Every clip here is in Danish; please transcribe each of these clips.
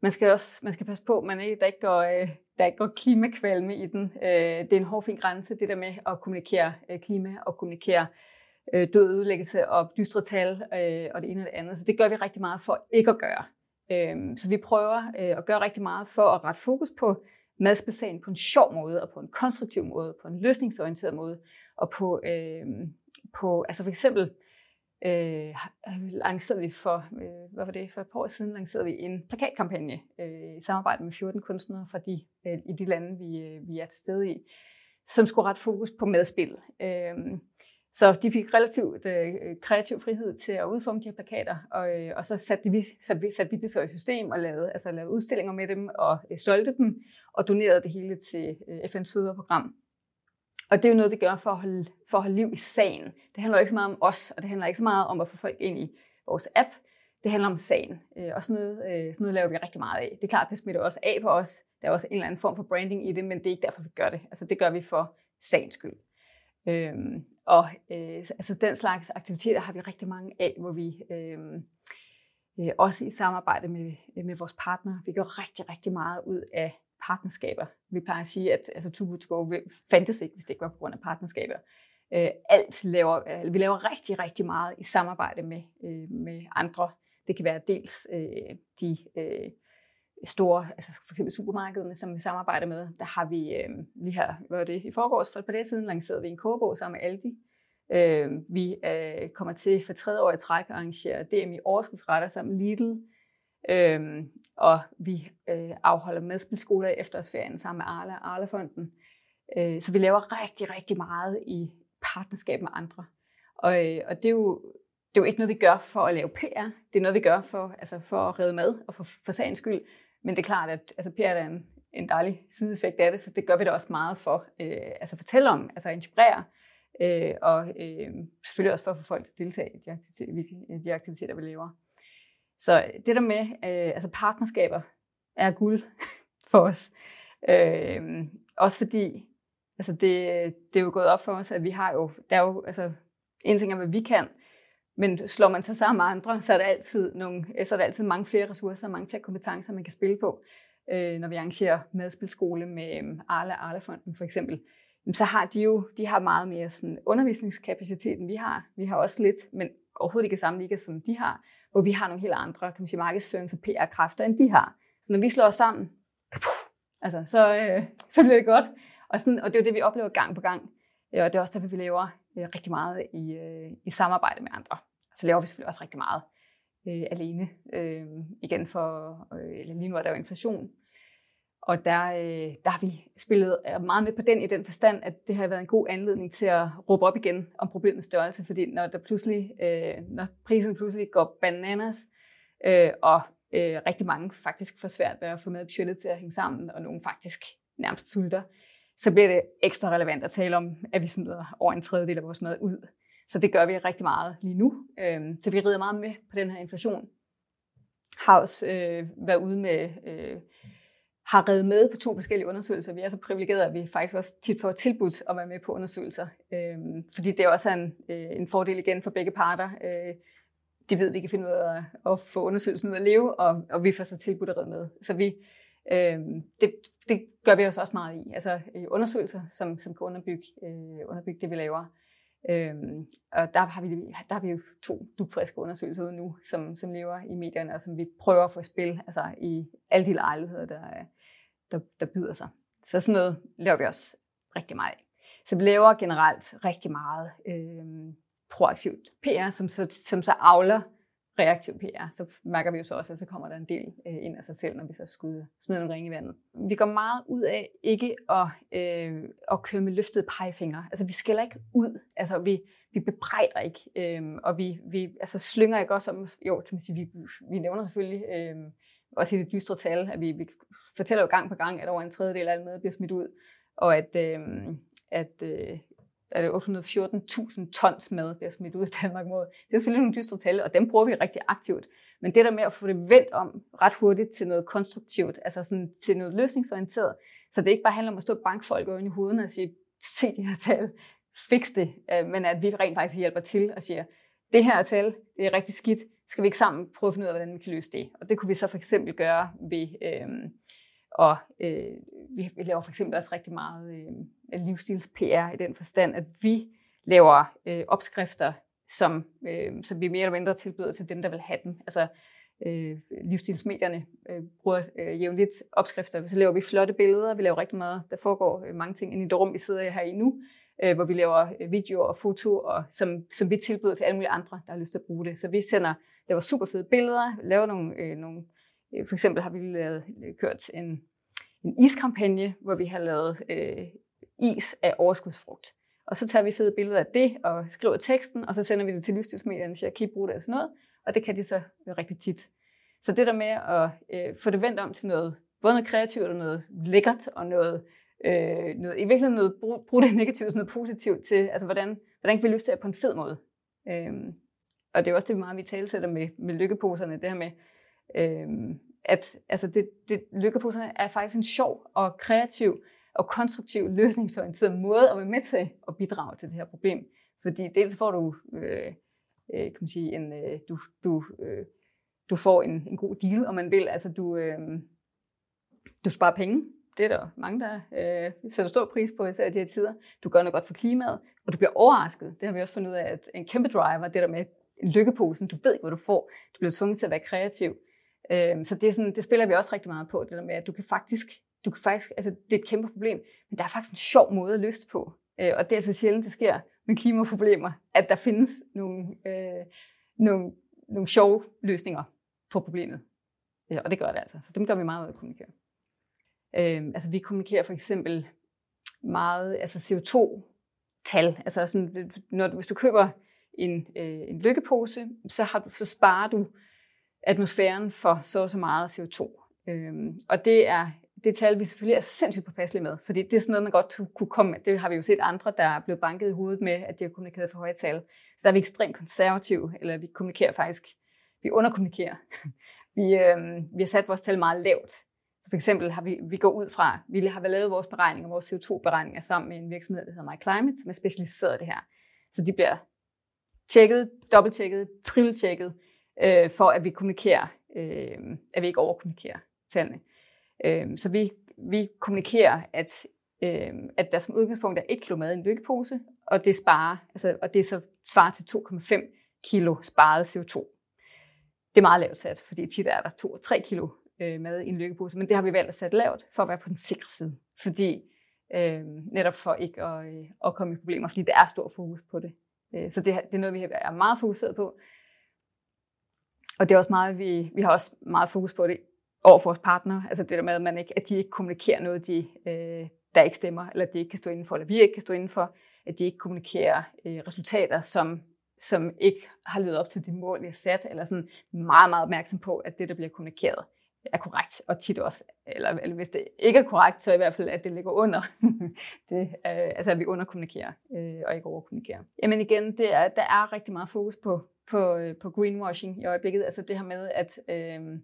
man skal også man skal passe på, man ikke, der ikke går, øh, der ikke går klimakvalme i den. Øh, det er en hård fin grænse, det der med at kommunikere øh, klima og kommunikere øh, død ødelæggelse og dystre tal øh, og det ene og det andet. Så det gør vi rigtig meget for ikke at gøre. Øh, så vi prøver øh, at gøre rigtig meget for at rette fokus på madspecialen på en sjov måde og på en konstruktiv måde, på en løsningsorienteret måde og på, øh, på altså for eksempel øh, Øh, lancerede vi for, øh, hvad var det, for et par år siden, lancerede vi en plakatkampagne øh, i samarbejde med 14 kunstnere fra de, øh, i de lande, vi, øh, vi er til stede i, som skulle ret fokus på medspil. Øh, så de fik relativt øh, kreativ frihed til at udforme de her plakater, og, øh, og så satte, vi, satte, vi, satte vi det så i system og lavede, altså lavede udstillinger med dem og øh, solgte dem og donerede det hele til øh, FN's fødevareprogram. Og det er jo noget, vi gør for at, holde, for at holde liv i sagen. Det handler ikke så meget om os, og det handler ikke så meget om at få folk ind i vores app. Det handler om sagen. Øh, og sådan noget, øh, sådan noget laver vi rigtig meget af. Det er klart, det smitter også af på os. Der er også en eller anden form for branding i det, men det er ikke derfor, vi gør det. Altså det gør vi for sagens skyld. Øhm, og øh, altså den slags aktiviteter har vi rigtig mange af, hvor vi øhm, øh, også i samarbejde med, med vores partner, vi gør rigtig, rigtig meget ud af partnerskaber. Vi plejer at sige, at altså, Too Good To Go fandtes ikke, hvis det ikke var på grund af partnerskaber. Øh, alt laver, øh, vi laver rigtig, rigtig meget i samarbejde med, øh, med andre. Det kan være dels øh, de øh, store, altså for eksempel supermarkederne, som vi samarbejder med. Der har vi øh, lige her, hvad det, i forgårs for et par dage siden, lancerede vi en kogebog sammen med Aldi. Øh, vi øh, kommer til for tredje år i træk at arrangere DM i overskudsretter sammen med Lidl. Øh, og vi øh, afholder medspilskoler i efterårsferien sammen med Arla og Arla-fonden. Øh, så vi laver rigtig, rigtig meget i partnerskab med andre. Og, øh, og det, er jo, det er jo ikke noget, vi gør for at lave PR. Det er noget, vi gør for, altså for at redde med og for, for sagens skyld. Men det er klart, at altså PR er en, en dejlig sideeffekt af det, så det gør vi da også meget for øh, altså fortælle om, altså inspirere, øh, og øh, selvfølgelig også for at få folk til at deltage i de aktiviteter, de aktiviteter vi laver. Så øh, det der med, øh, altså partnerskaber er guld for os. Øh, også fordi, altså det, det er jo gået op for os, at vi har jo, der er jo, altså en ting er, hvad vi kan, men slår man sig sammen med andre, så er der altid, nogle, øh, så er der altid mange flere ressourcer, mange flere kompetencer, man kan spille på. Øh, når vi arrangerer madspilskole med øh, Arla, Arla-fonden for eksempel, så har de jo de har meget mere sådan undervisningskapacitet, end vi har. Vi har også lidt, men overhovedet ikke samme liga, som de har hvor vi har nogle helt andre kan man sige, markedsførings- og PR-kræfter, end de har. Så når vi slår os sammen, altså, så, øh, så bliver det godt. Og, sådan, og det er jo det, vi oplever gang på gang. Øh, og det er også derfor, vi laver øh, rigtig meget i, øh, i samarbejde med andre. Så laver vi selvfølgelig også rigtig meget øh, alene. Øh, igen for, øh, lige nu er der jo inflation, og der, øh, der har vi spillet meget med på den i den forstand, at det har været en god anledning til at råbe op igen om problemets størrelse, fordi når, der pludselig, øh, når prisen pludselig går bananas, øh, og øh, rigtig mange faktisk får svært ved at få med budgettet til at hænge sammen, og nogen faktisk nærmest sulter, så bliver det ekstra relevant at tale om, at vi smider over en tredjedel af vores mad ud. Så det gør vi rigtig meget lige nu. Øh, så vi rider meget med på den her inflation. Har også øh, været ude med... Øh, har reddet med på to forskellige undersøgelser. Vi er så privilegerede, at vi faktisk også tit får tilbudt at være med på undersøgelser. Øh, fordi det er også en, øh, en fordel igen for begge parter. Øh, de ved, at vi kan finde ud af at få undersøgelsen ud at leve, og, og vi får så tilbudt at redde med. Så vi, øh, det, det gør vi også meget i. Altså i undersøgelser, som, som kan underbygge, øh, underbygge det, vi laver. Øhm, og der har, vi, der har vi jo to dukfriske undersøgelser ude nu, som, som lever i medierne, og som vi prøver at få i spil altså i alle de lejligheder, der, der, der byder sig. Så sådan noget laver vi også rigtig meget af. Så vi laver generelt rigtig meget øh, proaktivt PR, som så, som så avler reaktiv PR. Så mærker vi jo så også, at så kommer der en del øh, ind af sig selv, når vi så skyder, smider nogle ringe i vandet. Vi går meget ud af ikke at, øh, at køre med løftede pegefingre. Altså vi skælder ikke ud. Altså vi, vi bebrejder ikke. Øh, og vi, vi altså, slynger ikke også om, jo, kan man sige, vi, vi nævner selvfølgelig øh, også i det dystre tal, at vi, vi fortæller jo gang på gang, at over en tredjedel af alt mad bliver smidt ud, og at, øh, at, øh, det 814.000 tons mad bliver smidt ud i Danmark mod. Det er selvfølgelig nogle dystre tal, og dem bruger vi rigtig aktivt. Men det der med at få det vendt om ret hurtigt til noget konstruktivt, altså sådan til noget løsningsorienteret, så det ikke bare handler om at stå bankfolk og i hovedet og sige, se de her tal, fix det, øh, men at vi rent faktisk hjælper til og siger, det her tal, det er rigtig skidt, skal vi ikke sammen prøve at finde ud af, hvordan vi kan løse det? Og det kunne vi så for eksempel gøre ved, øh, og øh, vi, vi laver for eksempel også rigtig meget øh, livsstils-PR i den forstand, at vi laver øh, opskrifter, som, øh, som vi mere eller mindre tilbyder til dem, der vil have dem. Altså øh, livsstilsmedierne øh, bruger øh, jævnligt opskrifter. Så laver vi flotte billeder, vi laver rigtig meget. Der foregår øh, mange ting inde i det rum, vi sidder her i nu, øh, hvor vi laver øh, videoer og foto, og, som, som vi tilbyder til alle mulige andre, der har lyst til at bruge det. Så vi sender, laver super fede billeder, laver nogle, øh, nogle Øh, for eksempel har vi lavet, øh, kørt en, en iskampagne, hvor vi har lavet øh, is af overskudsfrugt. Og så tager vi fede billeder af det og skriver teksten, og så sender vi det til livsstilsmedierne, så jeg kan I bruge det og sådan noget. Og det kan de så øh, rigtig tit. Så det der med at øh, få det vendt om til noget, både noget kreativt og noget lækkert, og noget, øh, noget i virkeligheden noget, brug, brug det negativt noget positivt til, altså hvordan, hvordan kan vi løse det på en fed måde. Øh, og det er også det, meget vi talsætter med, med lykkeposerne, det her med, øhm, at altså det, det, lykkeposerne er faktisk en sjov og kreativ og konstruktiv, løsningsorienteret måde at være med til at bidrage til det her problem. Fordi dels får du øh, øh, kan man sige, en, øh, du, du, øh, du får en, en god deal, og man vil. Altså, du, øh, du sparer penge. Det er der mange, der øh, sætter stor pris på, især i de her tider. Du gør noget godt for klimaet, og du bliver overrasket. Det har vi også fundet ud af, at en kæmpe driver, det der med lykkeposen, du ved ikke, hvad du får. Du bliver tvunget til at være kreativ. Øh, så det, er sådan, det spiller vi også rigtig meget på, det der med, at du kan faktisk, du kan faktisk, altså det er et kæmpe problem, men der er faktisk en sjov måde at løse det på. Øh, og det er så sjældent, det sker med klimaproblemer, at der findes nogle, øh, nogle, nogle sjove løsninger på problemet. Ja, og det gør det altså. Så dem gør vi meget ud at kommunikere. Øh, altså vi kommunikerer for eksempel meget altså CO2-tal. Altså sådan, når, hvis du køber en, øh, en lykkepose, så, har du, så sparer du atmosfæren for så og så meget CO2. Øhm, og det er det tal, vi selvfølgelig er sindssygt påpasselige med, fordi det er sådan noget, man godt kunne komme med. Det har vi jo set andre, der er blevet banket i hovedet med, at de har kommunikeret for høje tal. Så der er vi ekstremt konservative, eller vi kommunikerer faktisk, vi underkommunikerer. vi, øh, vi har sat vores tal meget lavt. Så for eksempel har vi, vi går ud fra, vi har lavet vores beregninger, vores CO2-beregninger sammen med en virksomhed, der hedder MyClimate, som er specialiseret i det her. Så de bliver tjekket, dobbelttjekket, trippeltjekket, øh, for at vi kommunikerer, øh, at vi ikke overkommunikerer tallene. Øh, så vi, vi kommunikerer, at, øh, at der som udgangspunkt er 1 kilo mad i en lykkepose, og det, sparer, altså, og det så svarer til 2,5 kilo sparet CO2. Det er meget lavt sat, fordi tit er der 2 og 3 kilo øh, mad i en lykkepose, men det har vi valgt at sætte lavt for at være på den sikre side, fordi øh, netop for ikke at, øh, at komme i problemer, fordi der er stor fokus på det. Øh, så det, det er noget, vi er meget fokuseret på. Og det er også meget, vi, vi har også meget fokus på det over for vores partner. Altså det der med, at, man ikke, at de ikke kommunikerer noget, de, øh, der ikke stemmer, eller de ikke kan stå indenfor, eller vi ikke kan stå indenfor. At de ikke kommunikerer øh, resultater, som, som ikke har levet op til de mål, vi har sat, eller sådan meget, meget opmærksom på, at det, der bliver kommunikeret, er korrekt, og tit også, eller, eller hvis det ikke er korrekt, så i hvert fald, at det ligger under. det, øh, altså, at vi underkommunikerer, øh, og ikke overkommunikerer. Jamen igen, det er, der er rigtig meget fokus på, på, øh, på greenwashing i øjeblikket. Altså det her med, at øh,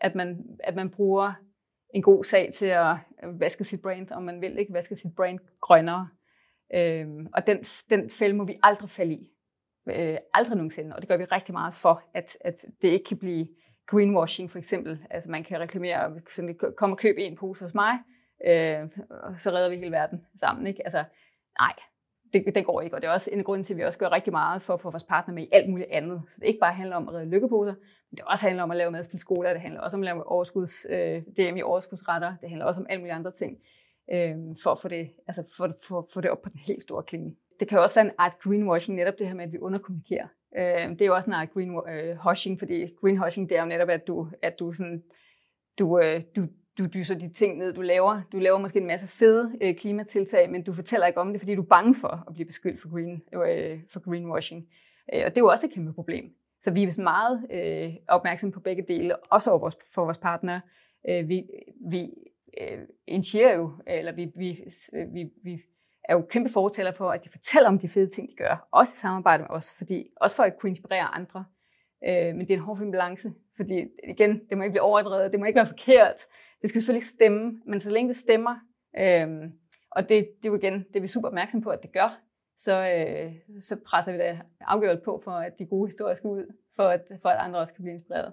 at man, at man bruger en god sag til at øh, vaske sit brand, om man vil ikke vaske sit brand grønnere. Øh, og den, den fælde må vi aldrig falde i. Øh, aldrig nogensinde. Og det gør vi rigtig meget for, at, at det ikke kan blive greenwashing for eksempel. Altså man kan reklamere, sådan, kom og køb en pose hos mig, øh, så redder vi hele verden sammen. Ikke? Altså, nej, det, det går ikke, og det er også en grund til, at vi også gør rigtig meget for at få vores partner med i alt muligt andet. Så det ikke bare handler om at redde lykkeposer, men det også handler om at lave til skoler, det handler også om at lave overskuds, øh, DM i overskudsretter, det handler også om alt mulige andre ting, øh, for at få det, altså for, for, for det op på den helt store klinge. Det kan også være en art greenwashing, netop det her med, at vi underkommunikerer. Øh, det er jo også en art greenwashing, øh, fordi greenwashing, det er jo netop, at du, at du sådan, du, øh, du, du dyser de ting ned, du laver. Du laver måske en masse fede øh, klimatiltag, men du fortæller ikke om det, fordi du er bange for at blive beskyldt for, green, øh, for greenwashing. Øh, og det er jo også et kæmpe problem. Så vi er meget øh, opmærksomme på begge dele, også over vores, for vores partnere. Øh, vi vi øh, initierer jo, eller vi, vi, vi, vi er jo kæmpe fortæller for, at de fortæller om de fede ting, de gør, også i samarbejde med os, fordi, også for at kunne inspirere andre. Øh, men det er en hård fin balance, fordi igen, det må ikke blive overdrevet, det må ikke være forkert, det skal selvfølgelig ikke stemme, men så længe det stemmer, øh, og det, det er jo igen, det er vi super opmærksom på, at det gør, så, øh, så presser vi det afgjort på for, at de gode historier skal ud. for at, for at andre også kan blive inspireret.